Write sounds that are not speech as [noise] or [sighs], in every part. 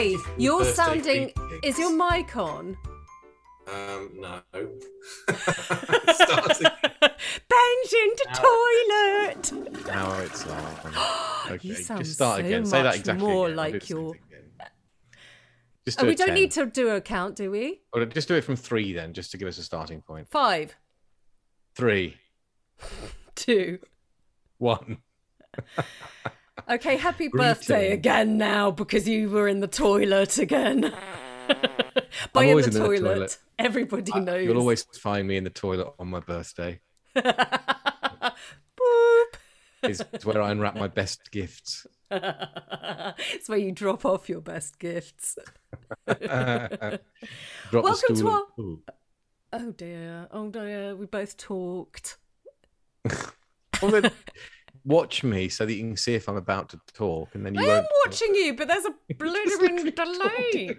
Hey, you're Birthday sounding. greetings. Is your mic on? Um, no. [laughs] [laughs] Starting. Ben's in the toilet. Now it's on. [gasps] Okay, You sound just start so again. Say that much exactly more again. I'll do like the same you're- thing again. Just Oh, we don't 10. need to do a count, do we? Or just do it from three then, just to give us a starting point. Five, Three, [laughs] two. one. Okay, happy birthday again now because you were in the toilet again. [laughs] By I'm in always the, in the toilet, toilet. everybody knows. You'll always find me in the toilet on my birthday. [laughs] Boop. Is is where I unwrap my best gifts. [laughs] it's where you drop off your best gifts. Drop the Welcome to our- Ooh. Oh dear, oh dear, we both talked. Well, then, watch me so that you can see if I'm about to talk, and then you I won't. am watching you, but there's a [laughs] blithering delay.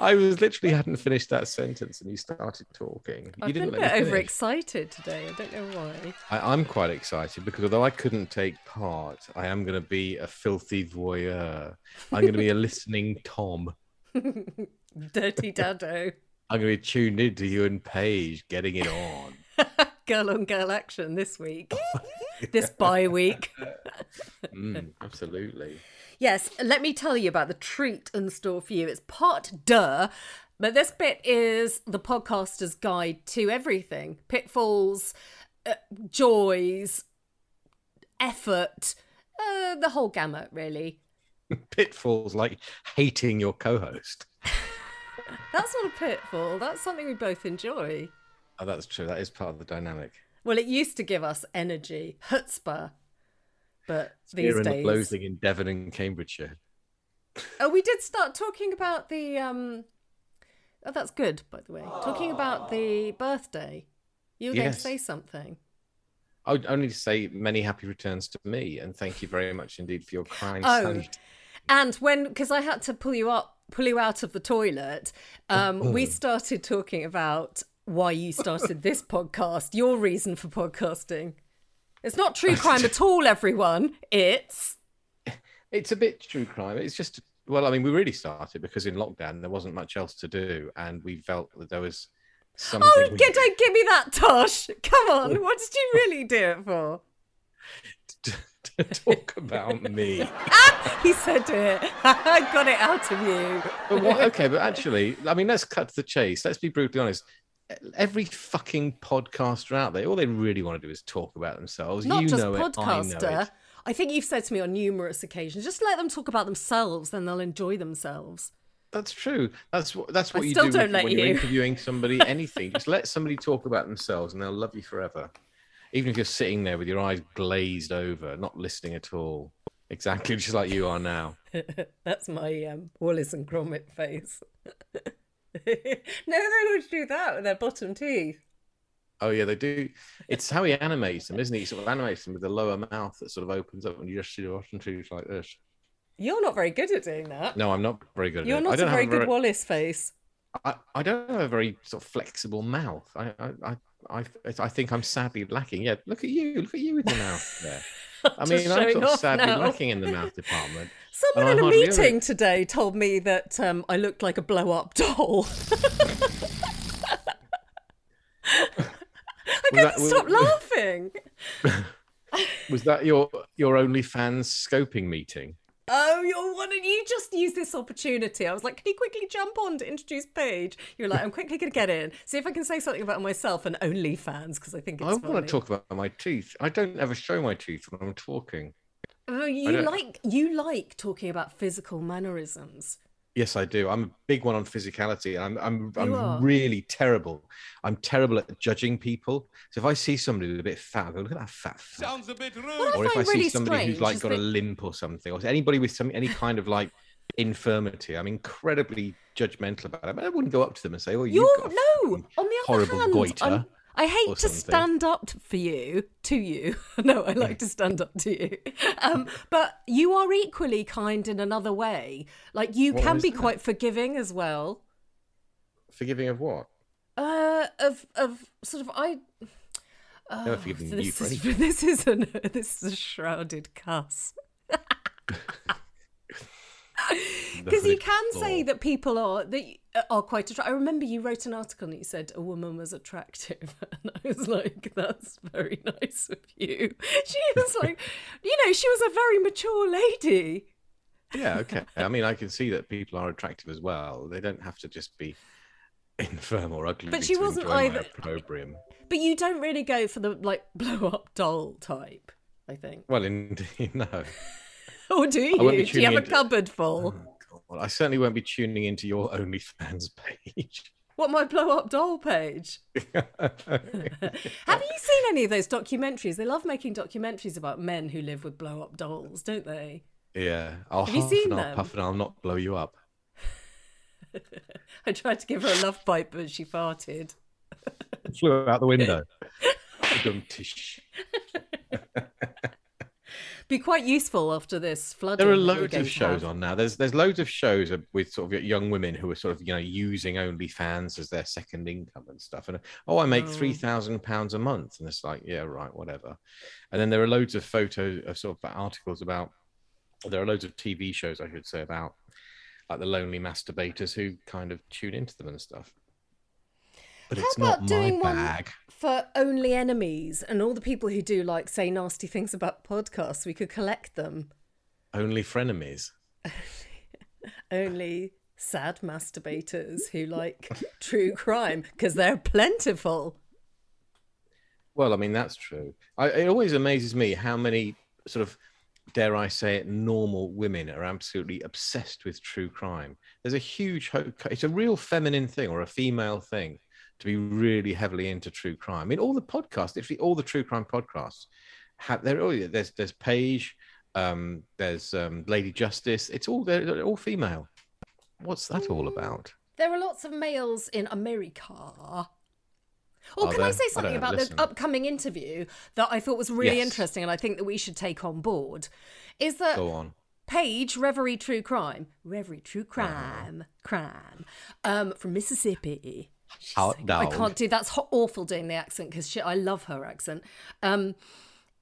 I was literally hadn't finished that sentence, and you started talking. You I've been didn't a bit overexcited today. I don't know why. I, I'm quite excited because although I couldn't take part, I am going to be a filthy voyeur. I'm going to be a [laughs] listening Tom. [laughs] Dirty Dado. I'm going to be tuned in to you and Paige getting it on. girl on girl action this week. This [laughs] bye week. Mm, [laughs] absolutely. Yes, let me tell you about the treat in store for you. It's part duh, but this bit is the podcaster's guide to everything pitfalls, uh, joys, effort, uh, the whole gamut, really. [laughs] Pitfalls like hating your co-host. That's not a pitfall. That's something we both enjoy. Oh, that's true. That is part of the dynamic. Well, it used to give us energy, chutzpah, but these Here in the days. closing in Devon and Cambridgeshire. Oh, we did start talking about the. um Oh, that's good, by the way. Talking about the birthday. You were going to say something. I would only say many happy returns to me, and thank you very much indeed for your kind Oh. And when, because I had to pull you up, pull you out of the toilet, um, we started talking about why you started this [laughs] podcast, your reason for podcasting. It's not true crime at all, everyone. It's. It's a bit true crime. It's just well, I mean, we really started because in lockdown there wasn't much else to do, and we felt that there was something. Oh, we don't give me that, Tosh. Come on. What did you really do it for? to, [laughs] to talk about me. Ah, he said it. [laughs] I got it out of you. But what, okay, but actually, I mean, let's cut to the chase. Let's be brutally honest. Every fucking podcaster out there, all they really want to do is talk about themselves. Not you just know it. I know podcaster. it. I think you've said to me on numerous occasions, just let them talk about themselves, then they'll enjoy themselves. That's true. That's what that's I what you still do don't when let you're you. interviewing somebody. [laughs] Anything, just let somebody talk about themselves, and they'll love you forever. Even if you're sitting there with your eyes glazed over, not listening at all. Exactly, [laughs] just like you are now. [laughs] That's my um, Wallace and Gromit face. [laughs] no, they don't do that with their bottom teeth. Oh yeah, they do. It's how he animates them, isn't he? He sort of animates them with the lower mouth that sort of opens up, and you just see the bottom teeth like this. You're not very good at doing that. No, I'm not very good. At You're it. not I a very good Wallace face. I, I don't have a very sort of flexible mouth. I, I, I, I, I think I'm sadly lacking. Yeah, look at you. Look at you with your mouth there. [laughs] I mean, I'm sort of off sadly now. lacking in the mouth department. Someone in a meeting today told me that um, I looked like a blow up doll. [laughs] I couldn't that- stop was- laughing. [laughs] Was that your your OnlyFans scoping meeting? Oh, you're one and you just use this opportunity. I was like, can you quickly jump on to introduce Paige? You're like, I'm quickly going to get in, see if I can say something about myself and OnlyFans because I think it's I want to talk about my teeth. I don't ever show my teeth when I'm talking. Oh, you like you like talking about physical mannerisms. Yes, I do. I'm a big one on physicality, I'm I'm You. I'm really terrible. I'm terrible at judging people. So if I see somebody with a bit of fat, I go look at that fat. fuck." Sounds a bit rude. What I or if I find see really somebody who's like is got a limp or something, or anybody with some any kind of like infirmity, I'm incredibly judgmental about it. But I wouldn't go up to them and say, "Oh, you've You're got no. fucking On the other horrible hand, goiter." I'm- I hate to stand up for you, to you. [laughs] no, I like to stand up to you. Um, but you are equally kind in another way. Like you What can be that? quite forgiving as well. Forgiving of what? Uh, of of sort of I. Never Oh, forgiven this you for is, anything. [laughs] This is a this is a shrouded cuss. [laughs] Because you can say that people are that Uh, are quite attractive. I remember you wrote an article and you said a woman was attractive, [laughs] and I was like, "That's very [laughs] nice of you." She was like, [laughs] you know, she was a very mature lady. Yeah, okay. I mean, I can see that people are attractive as well. They don't have to just be infirm or ugly. But she wasn't either. Opprobrium. But you don't really go for the like blow up doll type, I think. Well, indeed, no. Or do you? Do you have tuning a into- cubboard full? Mm. God. I certainly won't be tuning into your OnlyFans page. What my blow up doll page? [laughs] Have you seen any of those documentaries? They love making documentaries about men who live with blow up dolls, don't they? yeah, I'll Have you huff seen and I'll them? puff and I'll not blow you up. [laughs] I tried to give her a love bite, but she farted. Flew out the window. [laughs] Dum tish. Be quite useful after this flood. There are loads of shows on now. There's there's loads of shows with sort of young women who are sort of you know using OnlyFans as their second income and stuff. And oh, I make Oh. three thousand pounds a month, and it's like yeah, right, whatever. And then there are loads of photos of sort of articles about. There are loads of TV shows, I should say, about like the lonely masturbators who kind of tune into them and stuff. But How it's about not my doing one- bag. For only enemies and all the people who do like say nasty things about podcasts, we could collect them. Only frenemies. [laughs] Only sad masturbators who like true crime because they're plentiful. Well, I mean that's true. I, it always amazes me how many sort of, dare I say it, normal women are absolutely obsessed with true crime. There's a huge, ho- it's a real feminine thing or a female thing to be really heavily into true crime. I mean, all the podcasts, literally all the true crime podcasts, have there. Oh, there's there's Paige, um, there's um, Lady Justice. It's all they're, they're all female. What's that all about? There are lots of males in America. Oh, Are can I say something don't about listen. the upcoming interview that I thought was really Yes. interesting and I think that we should take on board? Is that Go on. Paige Reverie True Crime, Reverie True Uh-huh. Crime, crime, um, from Mississippi. She's Hot I can't do that's awful doing the accent because I love her accent. Um,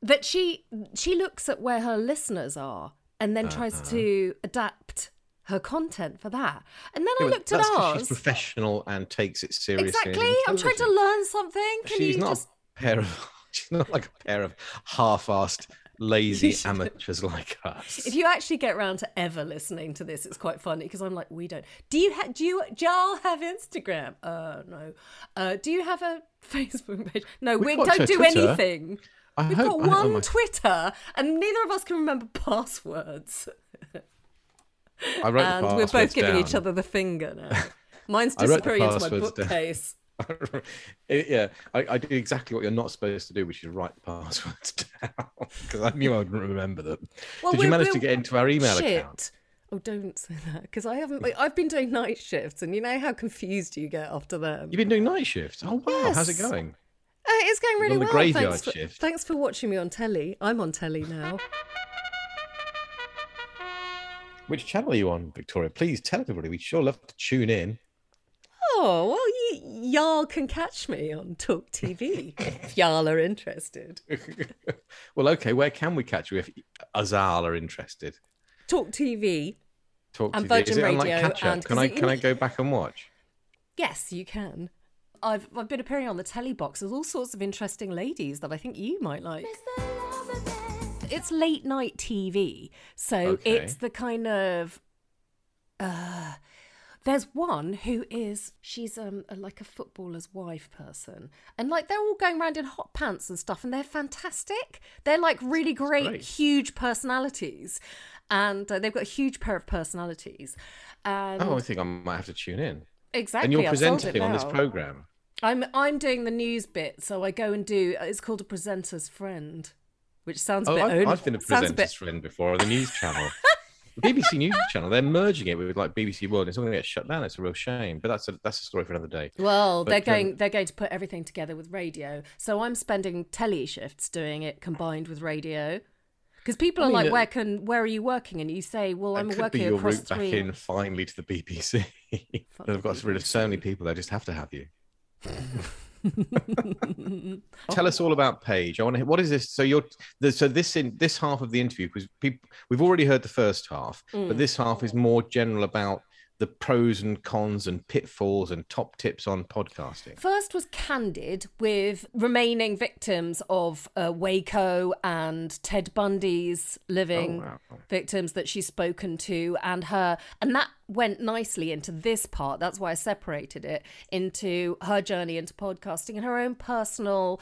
that she she looks at where her listeners are and then tries Uh-huh. to adapt her content for that. And then I Yeah, but looked at ours. She's professional and takes it seriously. Exactly. I'm trying to learn something. Can she's you not just a pair of [laughs] she's not like a pair of half-assed lazy amateurs like us if you actually get around to ever listening to this, it's quite funny because I'm like, we don't. Do you ha- do you y'all have Instagram? Uh, no. Uh, do you have a Facebook page? No, we don't do Twitter. anything. I We've hope- got oh one my- Twitter, and neither of us can remember passwords. I wrote and we're both giving each other the finger now. [laughs] Mine's I wrote the disappearing into my down. bookcase. [laughs] Yeah I, I do exactly what you're not supposed to do which is write the passwords [laughs] down because i knew i wouldn't remember them Well, did you manage to get into our email Shit. account Oh, don't say that because I haven't. I've been doing night shifts, and you know how confused you get after them. you've been doing night shifts oh wow how's it going Uh, it's going really well. graveyard thanks, for, shift. thanks for watching me on telly. I'm on telly now. which channel are you on victoria please tell everybody we'd sure love to tune in Oh well, y- y'all can catch me on Talk TV if y'all are interested. [laughs] well okay where can we catch you if azal are interested Talk TV. talk TV And to Virgin is it on, like, Radio catch up? and- can 'cause i it- can i go back and watch Yes, you can. I've I've been appearing on the telly box with all sorts of interesting ladies that I think you might like. It's late night TV, so Okay. it's the kind of. Uh, there's one who is she's um a, like a footballer's wife person, and like they're all going around in hot pants and stuff, and they're fantastic. They're like really great, great. huge personalities, and uh, they've got a huge pair of personalities. And oh i think i might have to tune in exactly, and you're I've presenting on this program I'm I'm doing the news bit, so I go and do. It's called a presenter's friend, which sounds a Oh, bit. I've, own- I've been a presenter's bit. friend before on the news channel. [laughs] the BBC News channel, they're merging it with like BBC World. It's all going to get shut down. It's a real shame, but that's a that's a story for another day. Well, they're But, um, going. they're going to put everything together with radio. So I'm spending telly shifts doing it combined with radio. Because people I are mean, like, uh, "Where can? Where are you working?" And you say, "Well, I'm could be working your across route back three. in finally to the BBC. [laughs] They've got rid of so many people. They just have to have you. [laughs] [laughs] Tell us all about Paige. I want to. hear What is this? So you're. So this in this half of the interview because people we've already heard the first half, Mm. but this half is more general about the pros and cons and pitfalls and top tips on podcasting. First was candid with remaining victims of uh, Waco and Ted Bundy's living Oh, wow. victims that she's spoken to, and her, and that went nicely into this part. That's why I separated it into her journey into podcasting and her own personal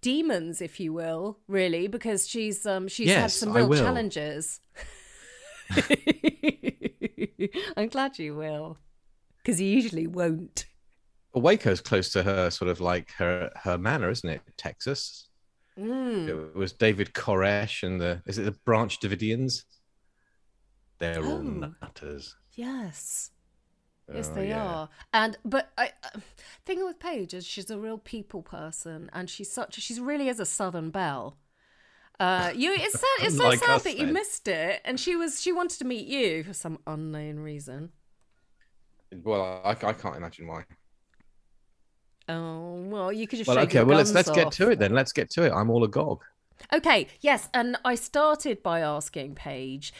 demons, if you will, really, because she's um she's had some real challenges. [laughs] [laughs] I'm glad you will, because you usually won't. Well, Waco's close to her, sort of like her her manor, isn't it? Texas. Mm. It was David Koresh and the is it the Branch Davidians? They're all Oh. nutters. Yes. Yes, Oh, they yeah. are. And but I uh, thing with Paige is she's a real people person, and she's such. She's really is a Southern belle. Uh, you, it's sad. It's [laughs] so Unlike sad us, that you missed it. And she was. She wanted to meet you for some unknown reason. Well, I, I can't imagine why. Oh well, you could just. Well, okay. Well, let's let's get to it then. Let's get to it. I'm all agog. Okay, yes, and I started by asking Paige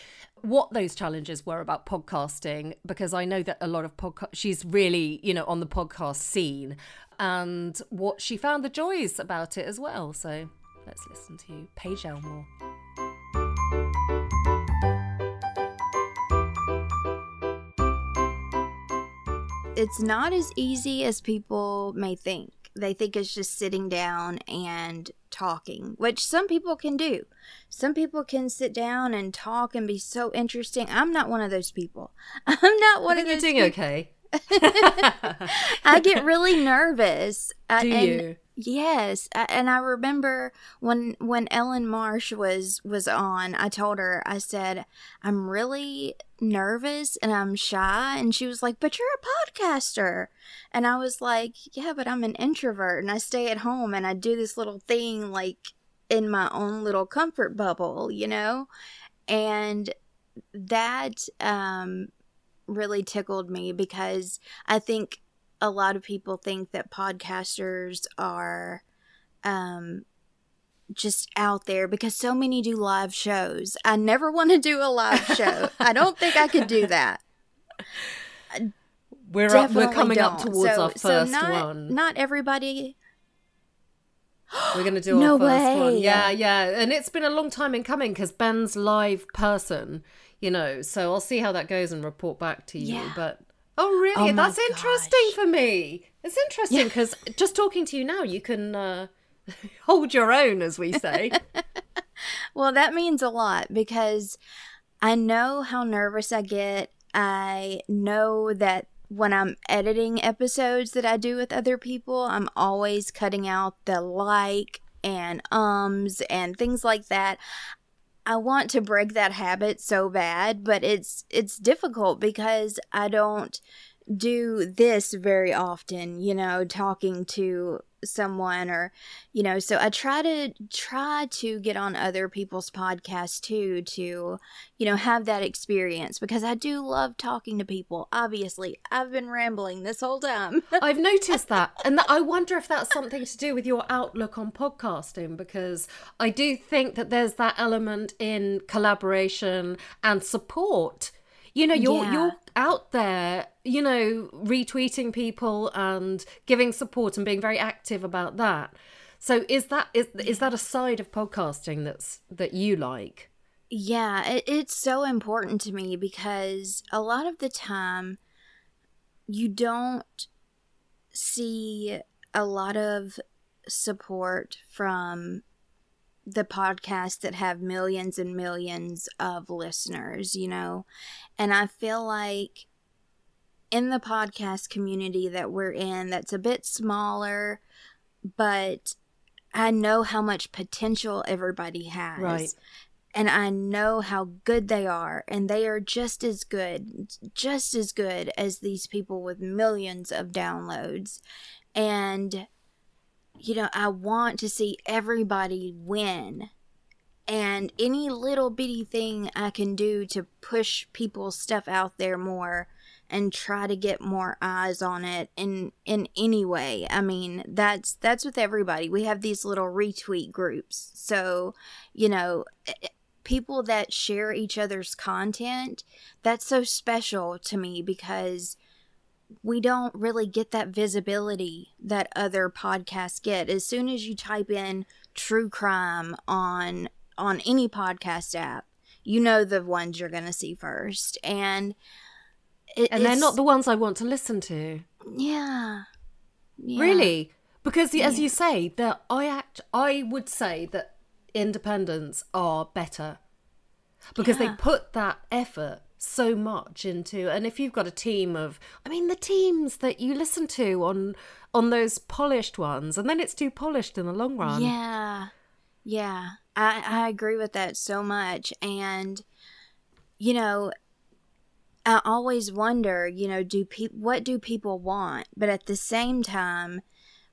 what those challenges were about podcasting because I know that a lot of podcast she's really, you know, on the podcast scene and what she found the joys about it as well. So let's listen to Paige Elmore. it's not as easy as people may think. They think it's just sitting down and talking, which some people can do. Some people can sit down and talk and be so interesting. I'm not one of those people. [laughs] I'm not one of those you're doing people. okay. [laughs] I get really nervous. Uh, Do and- you? Yes, and I remember when when Ellen Marsh was was on, I told her I said I'm really nervous and I'm shy and she was like, "But you're a podcaster." And I was like, "Yeah, but I'm an introvert and I stay at home and I do this little thing like in my own little comfort bubble, you know?" And that um really tickled me because I think a lot of people think that podcasters are um just out there because so many do live shows. I never [laughs] want to do a live show. I don't think I could do that. [laughs] We're up, we're coming up don't. towards so, our so first not, one. Not everybody. We're going [gasps] to do No our first one. Yeah, yeah. And it's been a long time in coming because Ben's live person, you know. So I'll see how that goes and report back to you. Yeah. But oh, really? Oh That's interesting gosh. for me. It's interesting because just talking to you now, you can uh, [laughs] hold your own, as we say. [laughs] Well, that means a lot because I know how nervous I get. I know that when I'm editing episodes that I do with other people, I'm always cutting out the like and ums and things like that. I want to break that habit so bad, but it's it's difficult because I don't do this very often, you know, talking to someone or you know, so I try to try to get on other people's podcasts too to you know, have that experience because I do love talking to people. Obviously, I've been rambling this whole time. [laughs] I've noticed that. And I wonder if that's something to do with your outlook on podcasting because I do think that there's that element in collaboration and support. You know, you're Yeah. you're out there, you know, retweeting people and giving support and being very active about that. So is that is is that a side of podcasting that's that you like? Yeah, it, it's so important to me because a lot of the time you don't see a lot of support from the podcasts that have millions and millions of listeners, you know? And I feel like in the podcast community that we're in, that's a bit smaller, but I know how much potential everybody has Right. and I know how good they are, and they are just as good, just as good as these people with millions of downloads. And, you know, I want to see everybody win. And any little bitty thing I can do to push people's stuff out there more and try to get more eyes on it in in any way. I mean, that's that's with everybody. We have these little retweet groups. So, you know, people that share each other's content, that's so special to me because we don't really get that visibility that other podcasts get. As soon as you type in true crime on on any podcast app, you know the ones you're going to see first. And it, and they're not the ones I want to listen to. Yeah. yeah. Really? Because yeah. as you say, that I act I would say that independents are better. Because yeah. they put that effort so much into and if you've got a team of I mean the teams that you listen to on on those polished ones and then it's too polished in the long run. Yeah. Yeah. I I agree with that so much and you know I always wonder, you know, do pe- what do people want? But at the same time,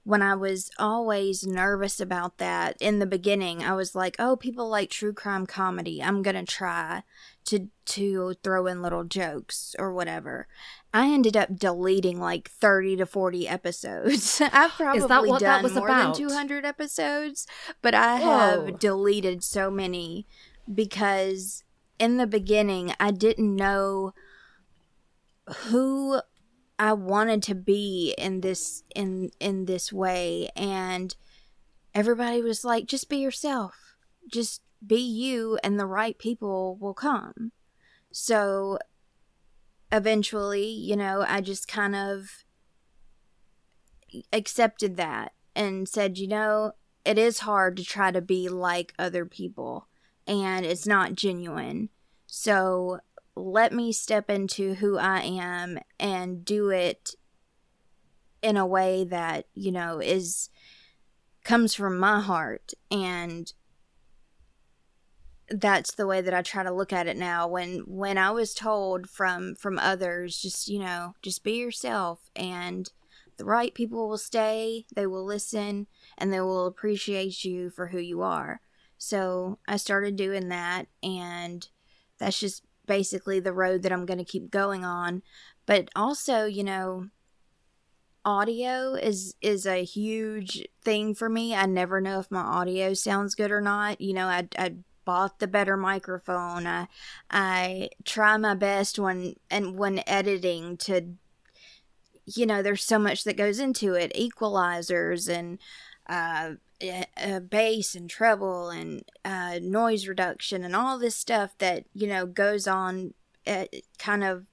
when I was always nervous about that in the beginning, I was like, "Oh, people like true crime comedy. I'm going to try to to throw in little jokes or whatever." I ended up deleting like 30 to 40 episodes. [laughs] I've probably done more about? than 200 episodes, but I Whoa. have deleted so many because in the beginning I didn't know who I wanted to be in this in in this way and everybody was like just be yourself. Just be you and the right people will come. So eventually, you know, I just kind of accepted that and said, you know, it is hard to try to be like other people and it's not genuine. So let me step into who I am and do it in a way that, you know, is comes from my heart. And that's the way that I try to look at it now. When when I was told from from others just you know just be yourself and the right people will stay they will listen and they will appreciate you for who you are. So I started doing that and that's just basically the road that I'm going to keep going on. But also, you know, audio is is a huge thing for me. I never know if my audio sounds good or not. You know, I I bought the better microphone. I I try my best when and when editing to you know, there's so much that goes into it, equalizers and uh uh, bass and treble and uh, noise reduction and all this stuff that you know goes on uh, kind of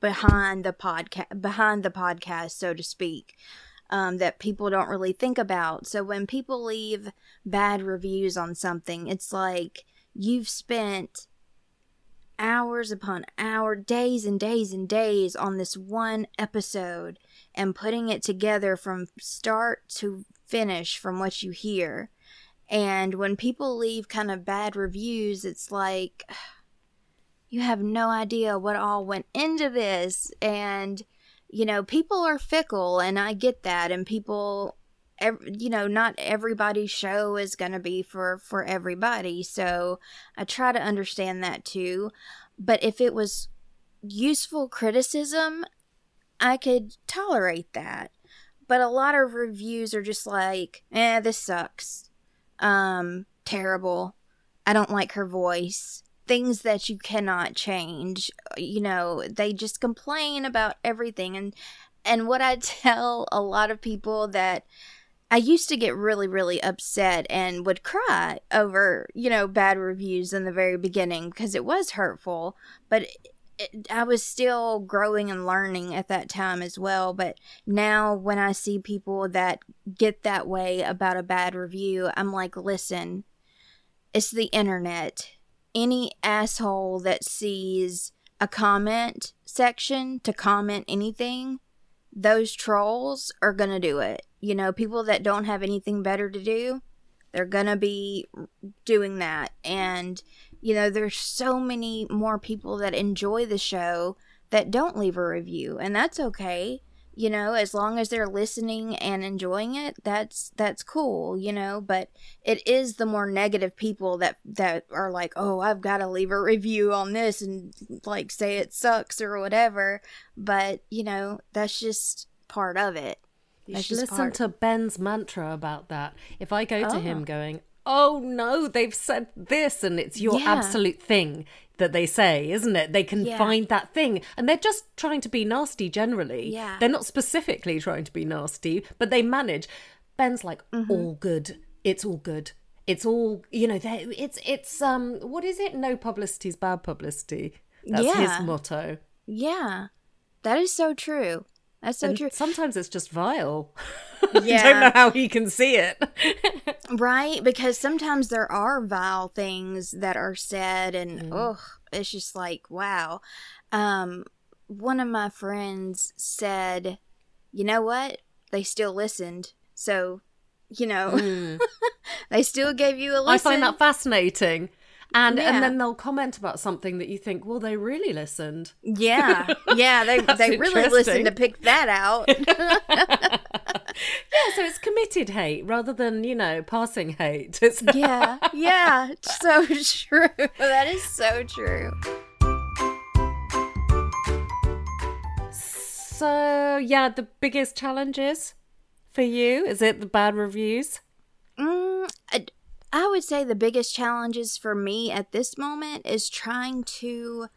behind the podcast behind the podcast so to speak um, that people don't really think about. So when people leave bad reviews on something it's like you've spent hours upon hour days and days and days on this one episode and putting it together from start to finish from what you hear. And when people leave kind of bad reviews, it's like [sighs] you have no idea what all went into this. And, you know, people are fickle, and I get that. And people, you know, not everybody's show is going to be for, for everybody. So I try to understand that too. But if it was useful criticism, I could tolerate that. But a lot of reviews are just like, eh, this sucks. Um, terrible. I don't like her voice. Things that you cannot change. You know, they just complain about everything. And and what I [laughs] tell a lot of people that I used to get really, really upset and would cry over, you know, bad reviews in the very beginning because it was hurtful. But it, I was still growing and learning at that time as well. But now, when I see people that get that way about a bad review, I'm like, listen, it's the internet. Any asshole that sees a comment section to comment anything, those trolls are going to do it. You know, people that don't have anything better to do, they're going to be doing that. And you know, there's so many more people that enjoy the show that don't leave a review, and that's okay. You know as long as they're listening and enjoying it that's that's cool you know but it is the more negative people that that are like oh i've got to leave a review on this and like say it sucks or whatever but you know that's just part of it You That's should listen part- to Ben's mantra about that. If I go to Oh. him going, "Oh no, they've said this," and it's your Yeah. absolute thing that they say, isn't it? They can Yeah. find that thing, and they're just trying to be nasty generally. Yeah. they're not specifically trying to be nasty, but they manage. Ben's like, Mm-hmm. "All good. It's all good." It's all you know. It's it's um. What is it? No publicity is bad publicity. That's Yeah. his motto. yeah that is so true that's so and true sometimes it's just vile. [laughs] I Yeah. don't know how he can see it. [laughs] [laughs] Right, because sometimes there are vile things that are said and Mm. ugh, it's just like, wow. Um one of my friends said, "You know what? They still listened." So, you know, they still gave you a listen. Mm. I find that fascinating. And Yeah. and then they'll comment about something that you think, well, they really listened. Yeah. Yeah, they [laughs] they really listened to pick that out. [laughs] Yeah, so it's committed hate rather than, you know, passing hate. [laughs] It's yeah. Yeah, so true. That is so true. So, yeah, the biggest challenges for you is it the bad reviews? Mm, I, would say the biggest challenges for me at this moment is trying to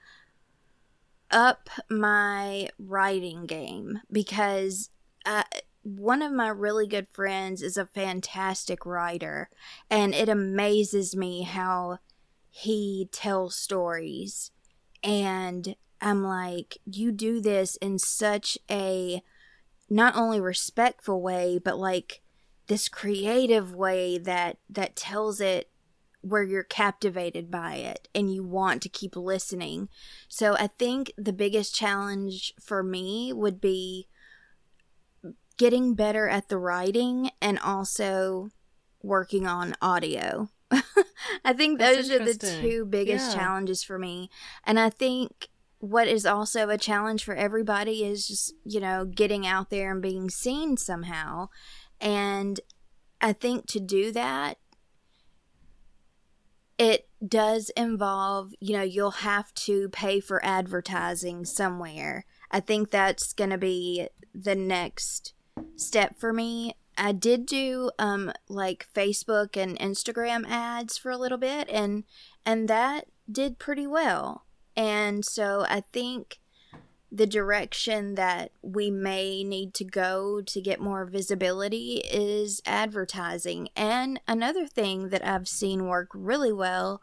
up my writing game because uh, one of my really good friends is a fantastic writer, and it amazes me how he tells stories. And I'm like, you do this in such a not only respectful way, but like this creative way that that tells it where you're captivated by it and you want to keep listening. So I think the biggest challenge for me would be getting better at the writing and also working on audio. [laughs] I think That's those are the two biggest Yeah. challenges for me. And I think what is also a challenge for everybody is just, you know, getting out there and being seen somehow. And I think to do that, it does involve, you know, you'll have to pay for advertising somewhere. I think that's going to be the next step for me. I did do um like Facebook and Instagram ads for a little bit and and that did pretty well. And so I think the direction that we may need to go to get more visibility is advertising. And another thing that I've seen work really well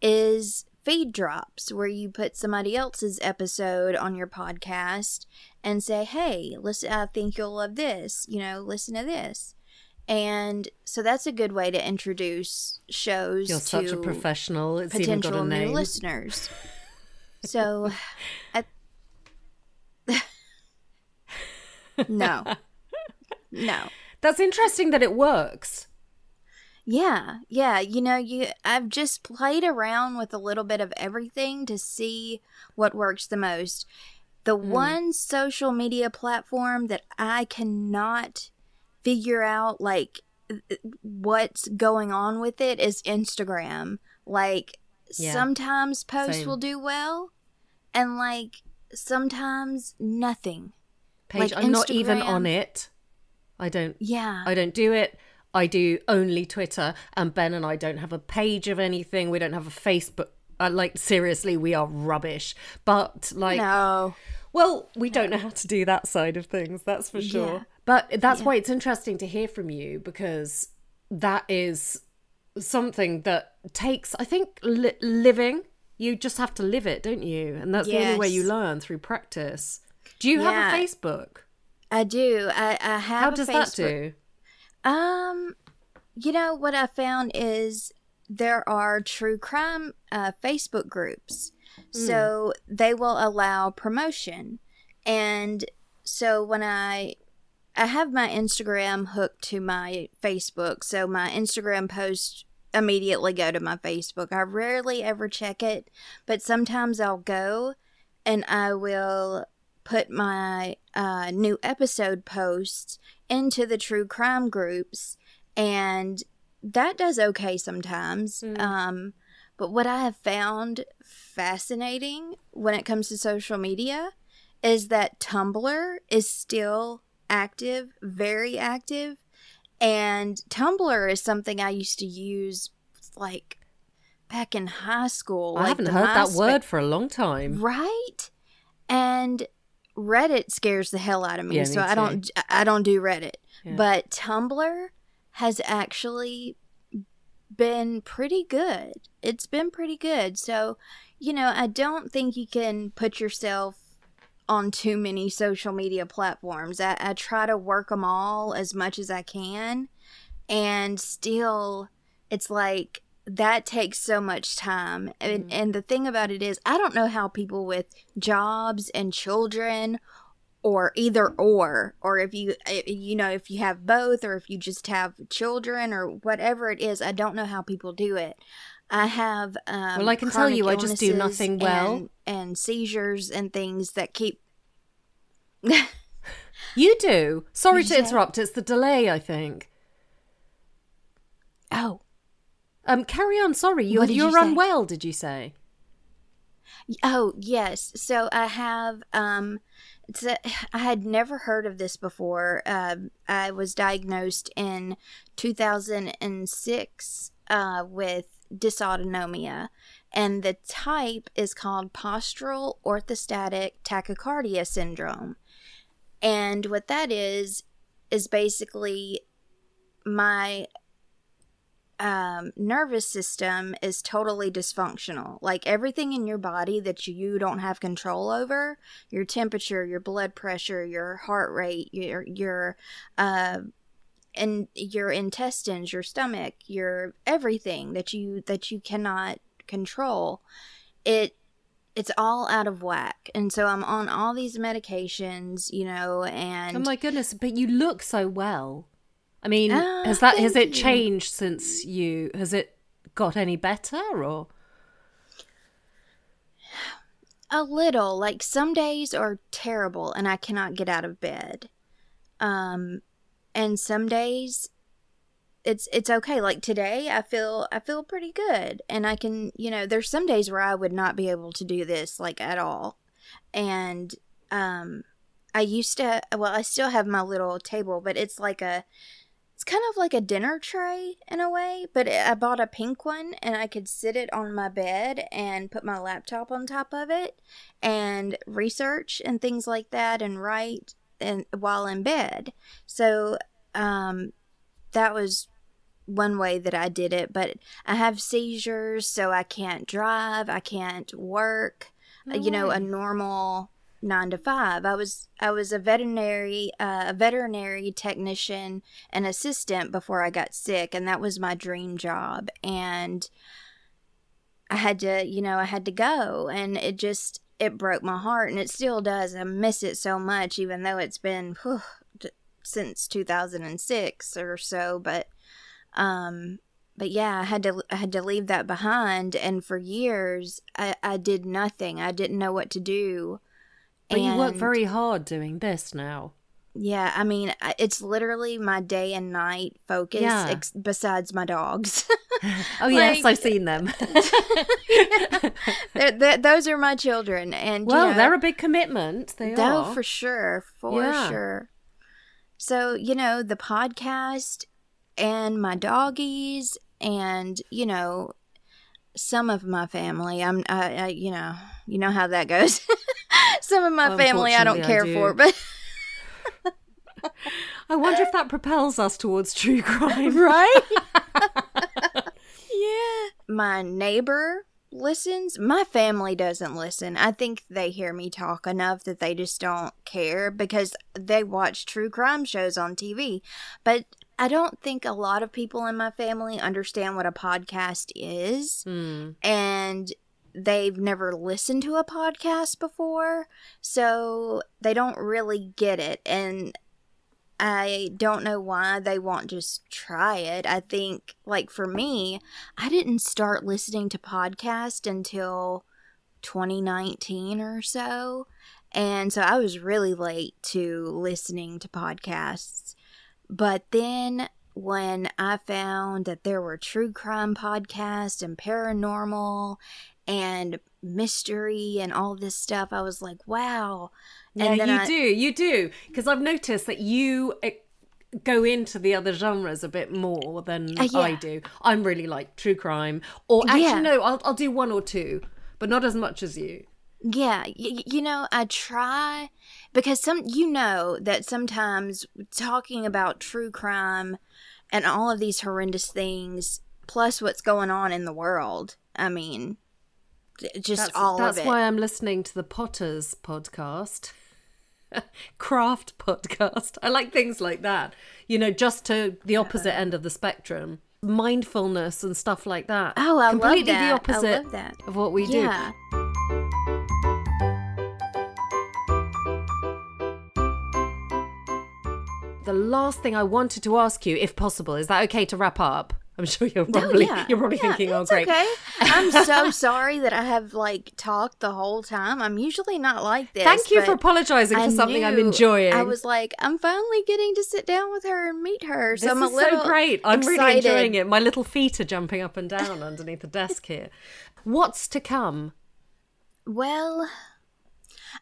is feed drops, where you put somebody else's episode on your podcast and say, hey, listen, I think you'll love this, you know, listen to this. And so that's a good way to introduce shows You're to such a professional. It's potential new listeners. So, [laughs] I, no, [laughs] no, That's interesting that it works. yeah, yeah. You know, you I've just played around with a little bit of everything to see what works the most. The hmm. one social media platform that I cannot figure out like what's going on with it is Instagram. Like Yeah. sometimes posts Same. will do well and like sometimes nothing. Paige, Like I'm not even on it. I don't Yeah. I don't do it. I do only Twitter, and Ben and I don't have a page of anything. We don't have a Facebook. Uh, like seriously, we are rubbish. But like, no. well, we don't know how to do that side of things. That's for sure. Yeah. But that's why it's interesting to hear from you because that is something that takes, I think, li- living. You just have to live it, don't you? And that's the only way you learn through practice. Do you Yeah. have a Facebook? I do. I, I have How does that do? Um, you know what I found is there are true crime uh, Facebook groups, so they will allow promotion, and so when I I have my Instagram hooked to my Facebook, so my Instagram posts immediately go to my Facebook. I rarely ever check it, but sometimes I'll go and I will put my uh, new episode posts into the true crime groups, and that does okay sometimes. Mm. Um, but what I have found fascinating when it comes to social media is that Tumblr is still active, very active. And Tumblr is something I used to use like back in high school. I like haven't heard that word for a long time. Right? And Reddit scares the hell out of me, Yeah, so me I don't I don't do Reddit. Yeah. But Tumblr has actually been pretty good. It's been pretty good. So, you know, I don't think you can put yourself on too many social media platforms. I, I try to work them all as much as I can. And still, it's like that takes so much time. And, Mhm. and the thing about it is, I don't know how people with jobs and children or either or or if you eh, you know if you have both or if you just have children or whatever it is i don't know how people do it i have um Well, I can tell you I just do nothing well. and, and seizures and things that keep [laughs] You do. Sorry to interrupt. It's the delay, I think. oh Um, carry on. Sorry, What you you're say? unwell. Did you say? Oh yes. So I have um it's a, [sighs] I had never heard of this before. Um I was diagnosed in 2006 uh, with dysautonomia, and the type is called postural orthostatic tachycardia syndrome. And what that is is basically my um, nervous system is totally dysfunctional. Like everything in your body that you don't have control over, your temperature, your blood pressure, your heart rate, your your uh, and your intestines, your stomach, your everything that you that you cannot control, it it's all out of whack. And so I'm on all these medications, you know, and oh my goodness! But you look so well. I mean, Ah, has that has it you. changed since you? Has it got any better or? A little. Like some days are terrible and I cannot get out of bed. Um and some days it's it's okay. Like today I feel I feel pretty good and I can, you know, there's some days where I would not be able to do this like at all. And um I used to well, I still have my little table, but it's like a it's kind of like a dinner tray in a way, but I bought a pink one and I could sit it on my bed and put my laptop on top of it and research and things like that and write and while in bed. So um that was one way that I did it, but I have seizures so I can't drive, I can't work, uh, you know, a normal 9 to 5. I was I was a veterinary uh, a veterinary technician and assistant before I got sick and that was my dream job and I had to, you know, I had to go and it just it broke my heart and it still does. I miss it so much even though it's been whew, since 2006 or so, but um but yeah, I had to I had to leave that behind and for years I I did nothing. I didn't know what to do. But you work very hard doing this now. yeah, I mean, it's literally my day and night focus, Yeah. ex- besides my dogs. [laughs] [laughs] Oh yes, I've seen them. [laughs] They're- they're- those are my children, and you well, know, they're a big commitment. They are. for sure, for Yeah. sure. So you know, the podcast and my doggies, and you know, some of my family. I'm, I, I you know, you know how that goes. Some of my family I don't care Unfortunately, I for, but I wonder if that propels us towards true crime. [laughs] right? [laughs] yeah. My neighbor listens. My family doesn't listen. I think they hear me talk enough that they just don't care because they watch true crime shows on TV. But I don't think a lot of people in my family understand what a podcast is Hmm. and they've never listened to a podcast before, so they don't really get it. And I don't know why they won't just try it. I think, like for me, I didn't start listening to podcast until 2019 or so. And so I was really late to listening to podcasts. But then when I found that there were true crime podcasts and paranormal and mystery and all this stuff, I was like, wow. Yeah, And then you I- do, you do, because I've noticed that you eh, go into the other genres a bit more than Uh, yeah. I do. I'm really like true crime, or actually Yeah. no, I'll I'll do one or two, but not as much as you. Yeah, y- you know, I try because some you know that sometimes talking about true crime and all of these horrendous things plus what's going on in the world. I mean, just That's, all that's of it. why I'm listening to the Potters podcast. [laughs] Craft podcast. I like things like that. You know, just to the opposite end of the spectrum. Mindfulness and stuff like that. Oh, I Completely love that. the opposite I love that. of what we do. The last thing I wanted to ask you, if possible, is that okay to wrap up? I'm sure you're probably yeah. you're probably Yeah, thinking, oh great. Okay. I'm [laughs] so sorry that I have like talked the whole time. I'm usually not like this. Thank you for apologizing I for something I'm enjoying. I was like, I'm finally getting to sit down with her and meet her. So this I'm a is little so great. I'm really enjoying it. My little feet are jumping up and down underneath the desk here. What's to come? Well,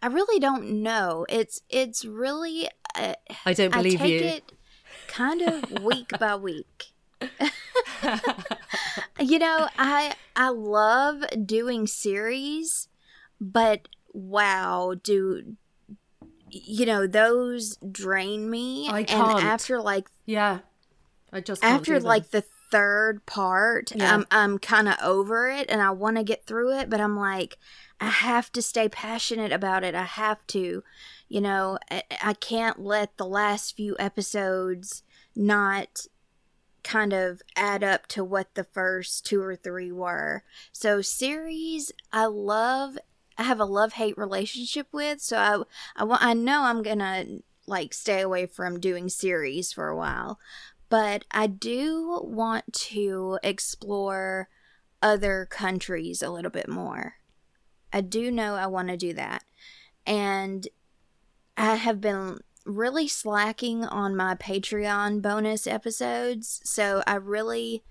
I really don't know. It's it's really uh, I don't I believe take you. it kind of week by week. [laughs] you know, I I love doing series, but wow, do you know those drain me? I can't. And after like Yeah. I just after like the third part, Yeah. I'm I'm kind of over it and I want to get through it, but I'm like I have to stay passionate about it. I have to. You know, I, I can't let the last few episodes not kind of add up to what the first two or three were. So series I love I have a love-hate relationship with, so I I want I know I'm going to like stay away from doing series for a while. But I do want to explore other countries a little bit more. I do know I want to do that. And I have been really slacking on my Patreon bonus episodes, so I really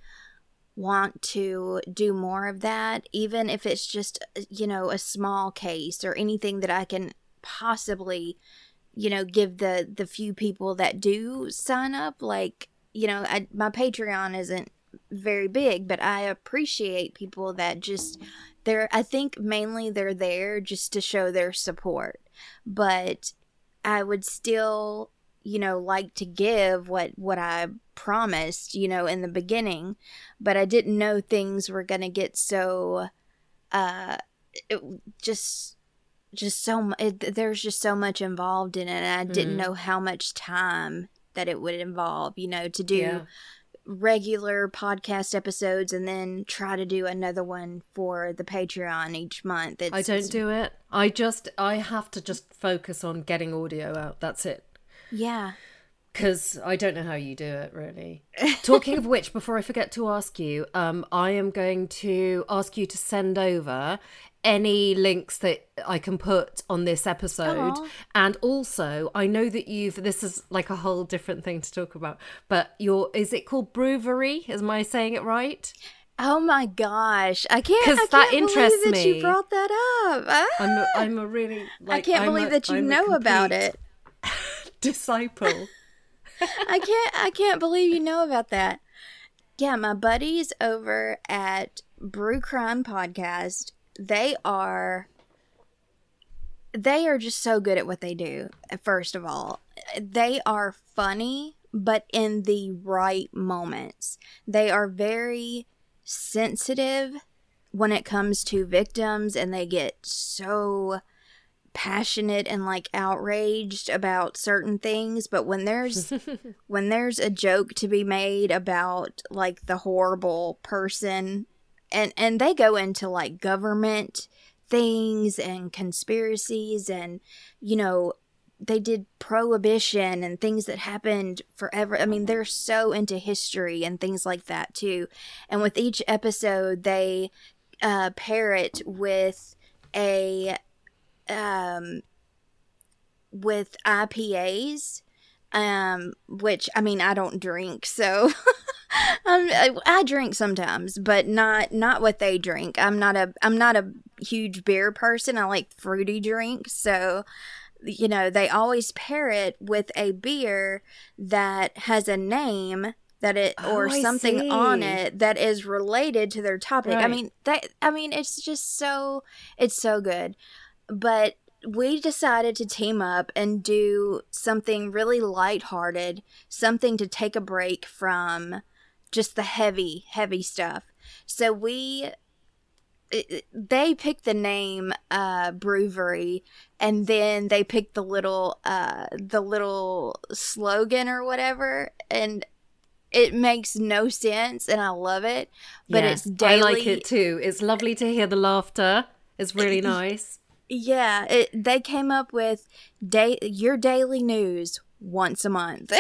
want to do more of that, even if it's just, uh, you know, a small case or anything that I can possibly, you know, give the the few people that do sign up like, you know, I, my Patreon isn't very big, but I appreciate people that just they're I think mainly they're there just to show their support. But I would still, you know, like to give what what I promised, you know, in the beginning, but I didn't know things were going to get so uh it, just just so it, there's just so much involved in it and I didn't Mhm. know how much time that it would involve, you know, to do Yeah. Regular podcast episodes and then try to do another one for the Patreon each month. It's, I don't do it. I just I have to just focus on getting audio out. That's it. Yeah. Because I don't know how you do it, really. Talking of which, before I forget to ask you, um, I am going to ask you to send over any links that I can put on this episode. Aw. And also, I know that you've, this is like a whole different thing to talk about, but your, is it called Brewery? Am I saying it right? Oh my gosh! I can't. 'Cause I that can't interests believe that me. you brought that up. Ah! I'm a, I'm a really, like, I can't I'm believe a- that you I'm know about it. [laughs] Disciple. I can't. I can't believe you know about that. Yeah, my buddies over at Brew Crime Podcast, they are. They are just so good at what they do. First of all, they are funny, but in the right moments. They are very sensitive when it comes to victims, and they get so passionate and like outraged about certain things but when there's [laughs] when there's a joke to be made about like the horrible person and and they go into like government things and conspiracies and you know they did prohibition and things that happened forever. I mean they're so into history and things like that too. And with each episode they uh pair it with a um with IPAs, um, which I mean I don't drink, so [laughs] um, I, I drink sometimes, but not not what they drink. I'm not a I'm not a huge beer person. I like fruity drinks, so you know they always pair it with a beer that has a name that it or Oh, something on it that is related to their topic. I mean that I mean it's just so it's so good. But we decided to team up and do something really lighthearted, something to take a break from just the heavy, heavy stuff. So we it- they picked the name uh brewery and then they picked the little uh the little slogan or whatever and it makes no sense and I love it but Yeah, it's daily I like it too. It's lovely to hear the laughter. It's really [laughs] nice. Yeah, it, they came up with day your daily news once a month.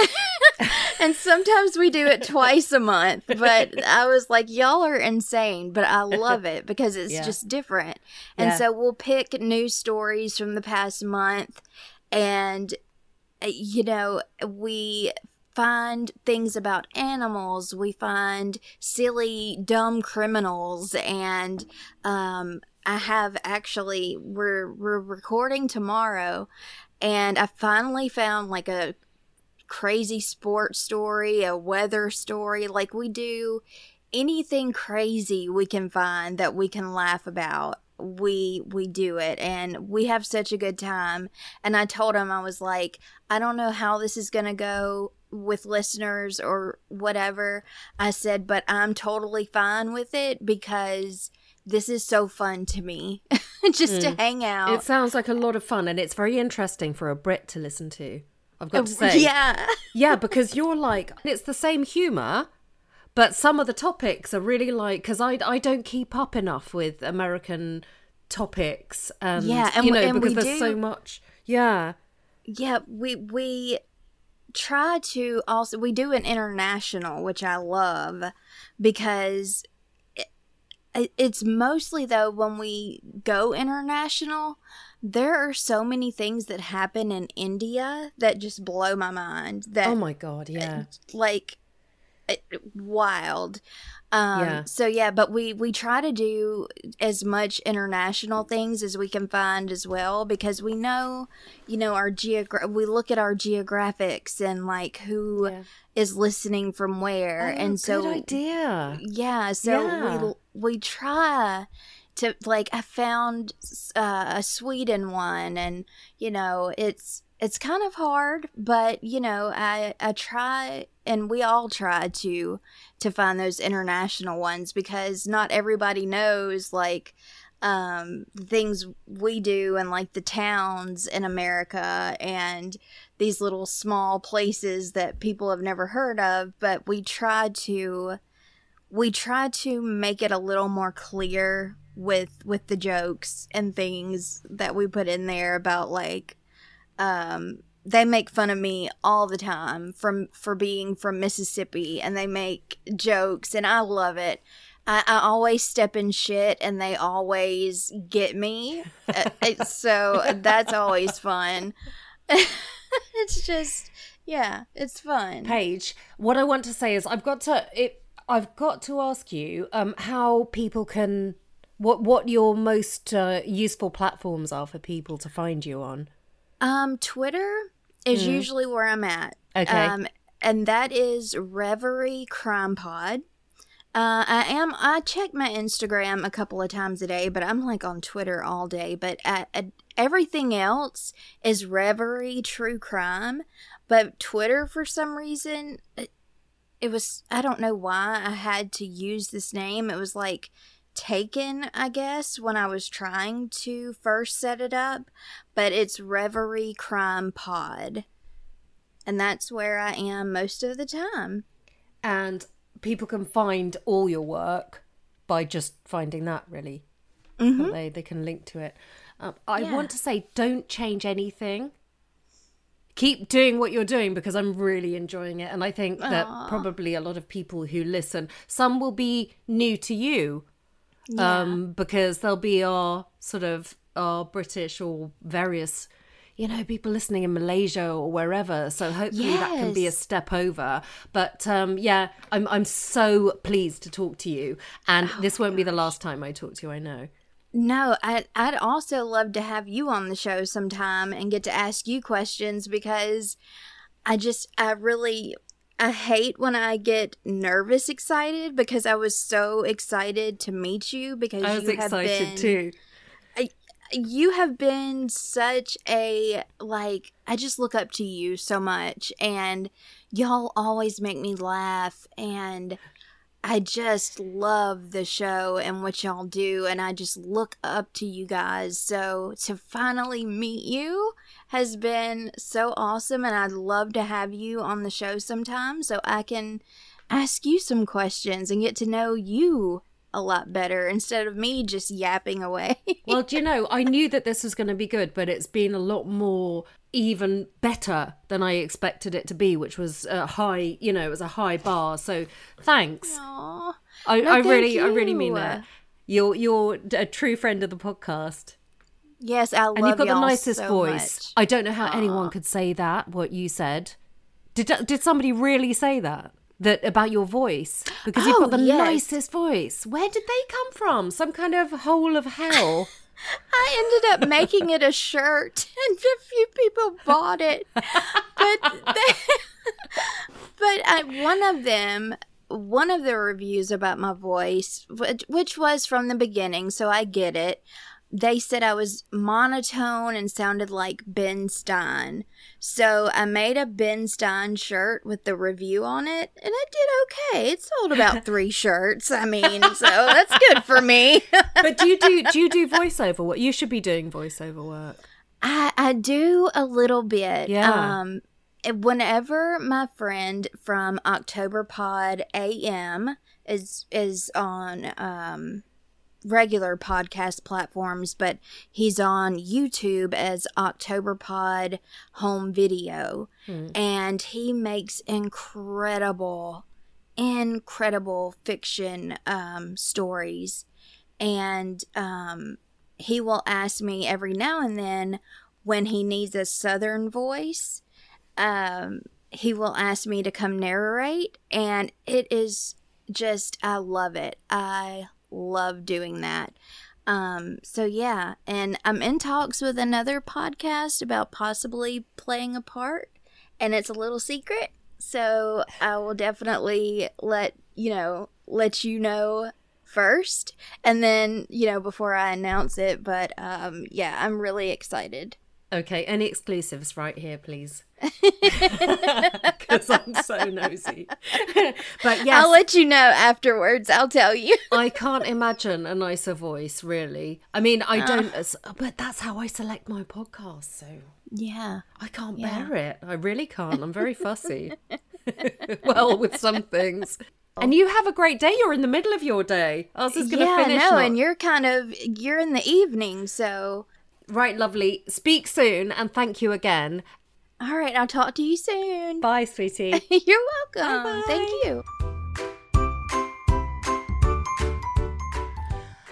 [laughs] and sometimes we do it twice a month, but I was like y'all are insane, but I love it because it's Yeah. just different. And Yeah. so we'll pick news stories from the past month and uh, you know, we find things about animals, we find silly dumb criminals and um I have actually we're we're recording tomorrow and I finally found like a crazy sports story, a weather story, like we do anything crazy we can find that we can laugh about. We we do it and we have such a good time. And I told him I was like, I don't know how this is going to go with listeners or whatever. I said, but I'm totally fine with it because this is so fun to me [laughs] just to mm. hang out. It sounds like a lot of fun and it's very interesting for a Brit to listen to. I've got oh, to say. [laughs] yeah. Yeah, because you're like, it's the same humour, but some of the topics are really like, because I, I don't keep up enough with American topics. And, Yeah, and you know, and because there's so much. Yeah. Yeah, we we try to also we do an international, which I love because it's mostly though when we go international, there are so many things that happen in India that just blow my mind. That Oh my God, yeah. like it- wild um Yeah. so yeah but we we try to do as much international things as we can find as well because we know you know our geogra- we look at our geographics and like who is Yeah. listening from where Oh, and so good idea. yeah so Yeah. we we try to like i found uh, a sweden one and you know it's it's kind of hard but you know i i try and we all try to to find those international ones because not everybody knows like um things we do and like the towns in america and these little small places that people have never heard of but we try to we try to make it a little more clear with with the jokes and things that we put in there about like um they make fun of me all the time from for being from Mississippi and they make jokes and I love it. I, I always step in shit and they always get me. Uh, [laughs] so that's always fun. [laughs] it's just yeah, it's fun. Paige, what I want to say is I've got to it I've got to ask you um how people can what what your most uh, useful platforms are for people to find you on. Um, Twitter is usually where I'm at. Okay. Um, and that is Reverie Crime Pod. Uh, I am. I check my Instagram a couple of times a day, but I'm like on Twitter all day. But at, at everything else is Reverie True Crime. But Twitter, for some reason, it, it was. I don't know why I had to use this name. It was like taken, I guess, when I was trying to first set it up. But it's Reverie Crime Pod, and that's where I am most of the time. And people can find all your work by just finding that really. Mm-hmm. They they can link to it. Um, I Yeah. want to say don't change anything. Keep doing what you're doing because I'm really enjoying it and I think that Aw. probably a lot of people who listen some will be new to you Yeah. um, because there'll be our sort of our British or various you know, people listening in Malaysia or wherever. So hopefully that can be a step over. But um, yeah, I'm I'm so pleased to talk to you, and Oh this won't be the last time I talk to you. I know. No, I'd, I'd also love to have you on the show sometime and get to ask you questions because I just, I really, I hate when I get nervous excited because I was so excited to meet you because you had been I was you have excited been, too. You have been such a, like, I just look up to you so much and y'all always make me laugh and I just love the show and what y'all do, and I just look up to you guys. So to finally meet you has been so awesome, and I'd love to have you on the show sometime so I can ask you some questions and get to know you a lot better instead of me just yapping away. [laughs] Well, do you know, I knew that this was going to be good, but it's been a lot more, even better than I expected it to be, which was a high, you know, it was a high bar. So thanks. Aw. I, No, I really, I really mean that. You're you're a true friend of the podcast, Yes, I love and you've got the nicest so voice. much. I don't know how anyone could say that. What you said, did did somebody really say that? That about your voice because you've Oh, got the yes. nicest voice. Where did they come from? Some kind of hole of hell. [laughs] I ended up making it a shirt, [laughs] and a few people bought it. But they, [laughs] but I, one of them, one of the reviews about my voice, which, which was from the beginning, so I get it. They said I was monotone and sounded like Ben Stein. So I made a Ben Stein shirt with the review on it, and it did okay. It sold about [laughs] three shirts. I mean, so that's good for me. [laughs] but do you do do you do [laughs] voiceover work? You should be doing voiceover work. I I do a little bit. Yeah. Um whenever my friend from October Pod AM is is on um regular podcast platforms, but he's on YouTube as October Pod Home Video. Hmm. and he makes incredible incredible fiction um stories. And um he will ask me every now and then when he needs a southern voice um he will ask me to come narrate. And it is just i love it. I love doing that. Um so yeah and i'm in talks with another podcast about possibly playing a part and it's a little secret so i will definitely let you know let you know first and then you know before i announce it but um yeah i'm really excited Okay, any exclusives right here, please? [laughs] Because I'm so nosy. but yes, i'll let you know afterwards i'll tell you I can't imagine a nicer voice, really. I mean, I Ah. don't, but that's how I select my podcast, so yeah I can't Yeah. bear it. I really can't. I'm very fussy. [laughs] [laughs] well, with some things. And you have a great day. You're in the middle of your day. I was just going to yeah finish. no not- and you're kind of you're in the evening so Right, lovely. Speak soon and thank you again. all right i'll talk to you soon Bye, sweetie. [laughs] you're welcome Bye-bye. thank you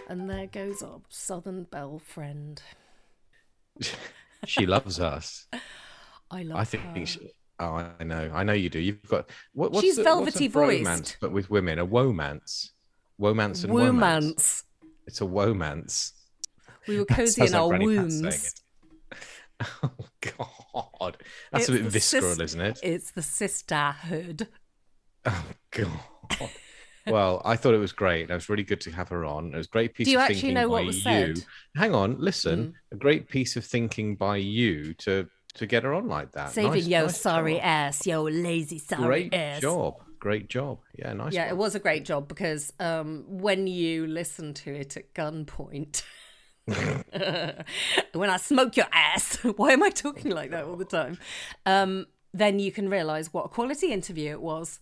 and there goes our Southern Belle friend. [laughs] She loves us. I love her. I think. her. She, oh, I know. I know you do. You've got what, what's She's the, velvety what's a bromance, voiced. but with women, a womance, womance and womance. Womance. It's a womance. We were cozy in our like Granny wombs. [laughs] Oh God, that's It's a bit visceral, sis- isn't it? It's the sisterhood. Oh God. Well, I thought it was great. It was really good to have her on. It was a great piece Do you of actually thinking know what was you. said? Mm. Hang on, listen. A great piece of thinking by you to to get her on like that. Saving Nice- yo nice sorry job. ass, your lazy sorry Great ass. job. Great job. Yeah, nice. Yeah, it was a great job because um, when you listen to it at gunpoint, [laughs] [laughs] when I smoke your ass, [laughs] why am I talking like that all the time? Um, then you can realise what a quality interview it was.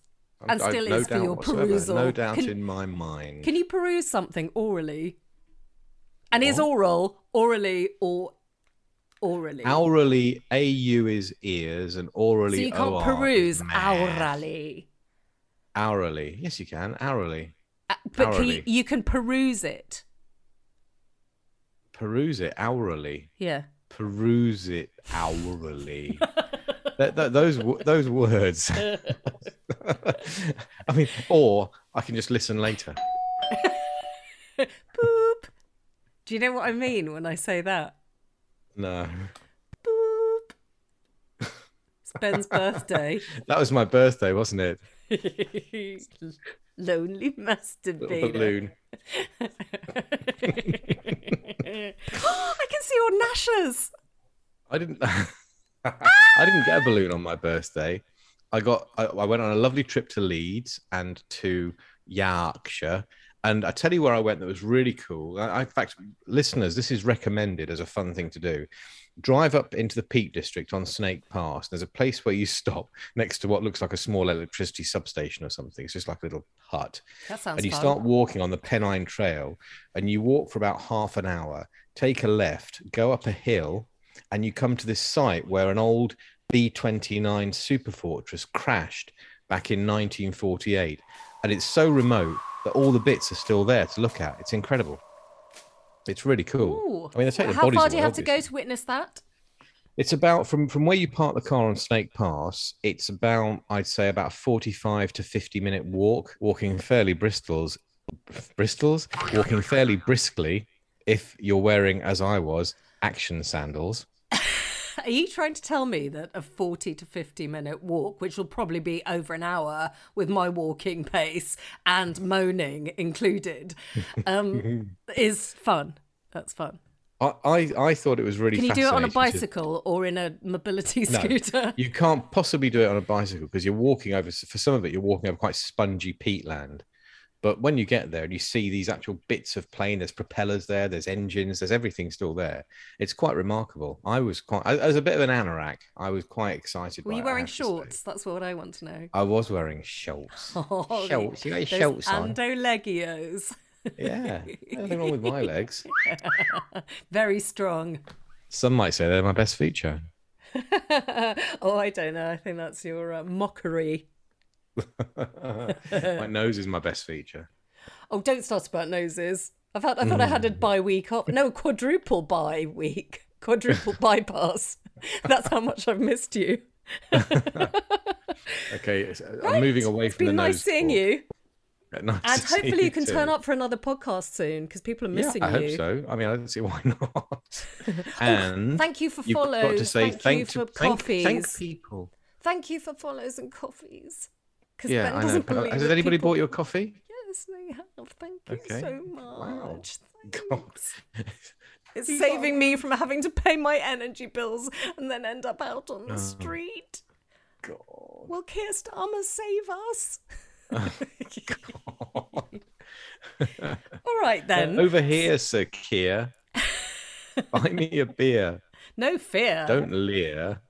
And I- still no is for your whatsoever. perusal. No doubt Can- in my mind. Can you peruse something orally? And is oral orally or orally? Aurally, AU is ears, and orally. so you can't OR peruse orally. Hourly. Yes, you can. Hourly. Uh, But can you, you can peruse it. Peruse it. Hourly. Yeah. peruse it hourly. [laughs] Th- th- those those words. [laughs] I mean, or I can just listen later. [laughs] Boop. Do you know what I mean when I say that? No, Boop. It's Ben's birthday. that was my birthday, wasn't it? Lonely [laughs] masturbator. balloon. [gasps] I can see your gnashers. I didn't. [laughs] I didn't get a balloon on my birthday. I got. I, I went on a lovely trip to Leeds and to Yorkshire. And I tell you where I went that was really cool. I- in fact, listeners, this is recommended as a fun thing to do. Drive up into the Peak District on Snake Pass. There's a place where you stop next to what looks like a small electricity substation or something. It's just like a little hut. That sounds and you fun. start walking on the Pennine Trail, and you walk for about half an hour, take a left, go up a hill, and you come to this site where an old B 29 super fortress crashed back in 1948. And it's so remote that all the bits are still there to look at. It's incredible. It's really cool. Ooh. I mean, they take the How bodies far do you away, have to go obviously. to witness that? It's about from from where you park the car on Snake Pass. It's about I'd say about a forty-five to fifty minute walk, walking fairly Bristol's, Bristol's, walking fairly briskly. If you're wearing, as I was, action sandals. Are you trying to tell me that a 40 to 50 minute walk, which will probably be over an hour with my walking [laughs] pace and moaning included, um, [laughs] is fun? That's fun. I I, I thought it was really. Can you do it on a bicycle or in a mobility No. scooter? You can't possibly do it on a bicycle because you're walking over. For some of it, you're walking over quite spongy peatland. But when you get there and you see these actual bits of plane, there's propellers there, there's engines, there's everything still there. It's quite remarkable. I was quite, I- was a bit of an anorak, I was quite excited. Were you it, wearing shorts? That's what I want to know. I was wearing shorts. [laughs] Oh, Shorts. You got your shorts on. Ando Legios. Yeah, nothing wrong with my [laughs] legs. [laughs] Very strong. Some might say they're my best feature. oh, I don't know. I think that's your uh, mockery. [laughs] my nose is my best feature. Oh, don't start about noses. I've had. I thought I had a Mm. bi week off. No, quadruple bi week. Quadruple [laughs] bypass. That's how much I've missed you. [laughs] Okay, it's- I'm moving away It's from been the nice nose seeing talk. you, Nice and hopefully you can turn up for another podcast soon because people are missing yeah, I you. hope so. I mean, I don't see why not. and Thank you for follows. got to say thank, thank, you for thank, coffees. thank people. Thank you for follows and coffees. Because Yeah, Ben I doesn't believe Has anybody people- bought your coffee? Yes, they have. Thank you Okay. so Wow. much. [laughs] God. Thanks. [laughs] It's saving me from having to pay my energy bills and then end up out on the oh. street. God. Will Keir Starmer save us? [laughs] All right then. Over here, Sir Keir. Buy me a beer. No fear. Don't leer.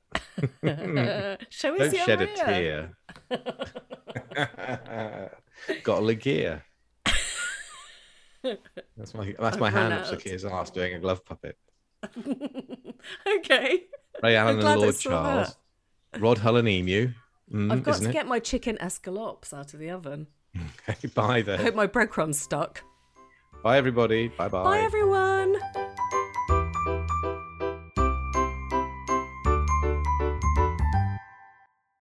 Show us Don't your shed a tear. Got a gear. That's my that's my I've hand up. Keir's ass doing a glove puppet. [laughs] Okay. Ray Alan I and Lord Charles. Rod Hull and Emu. Mm, I've got to it? get my chicken escalopes out of the oven. [laughs] Okay, bye I then. hope my breadcrumbs stuck. Bye everybody. Bye bye. Bye everyone.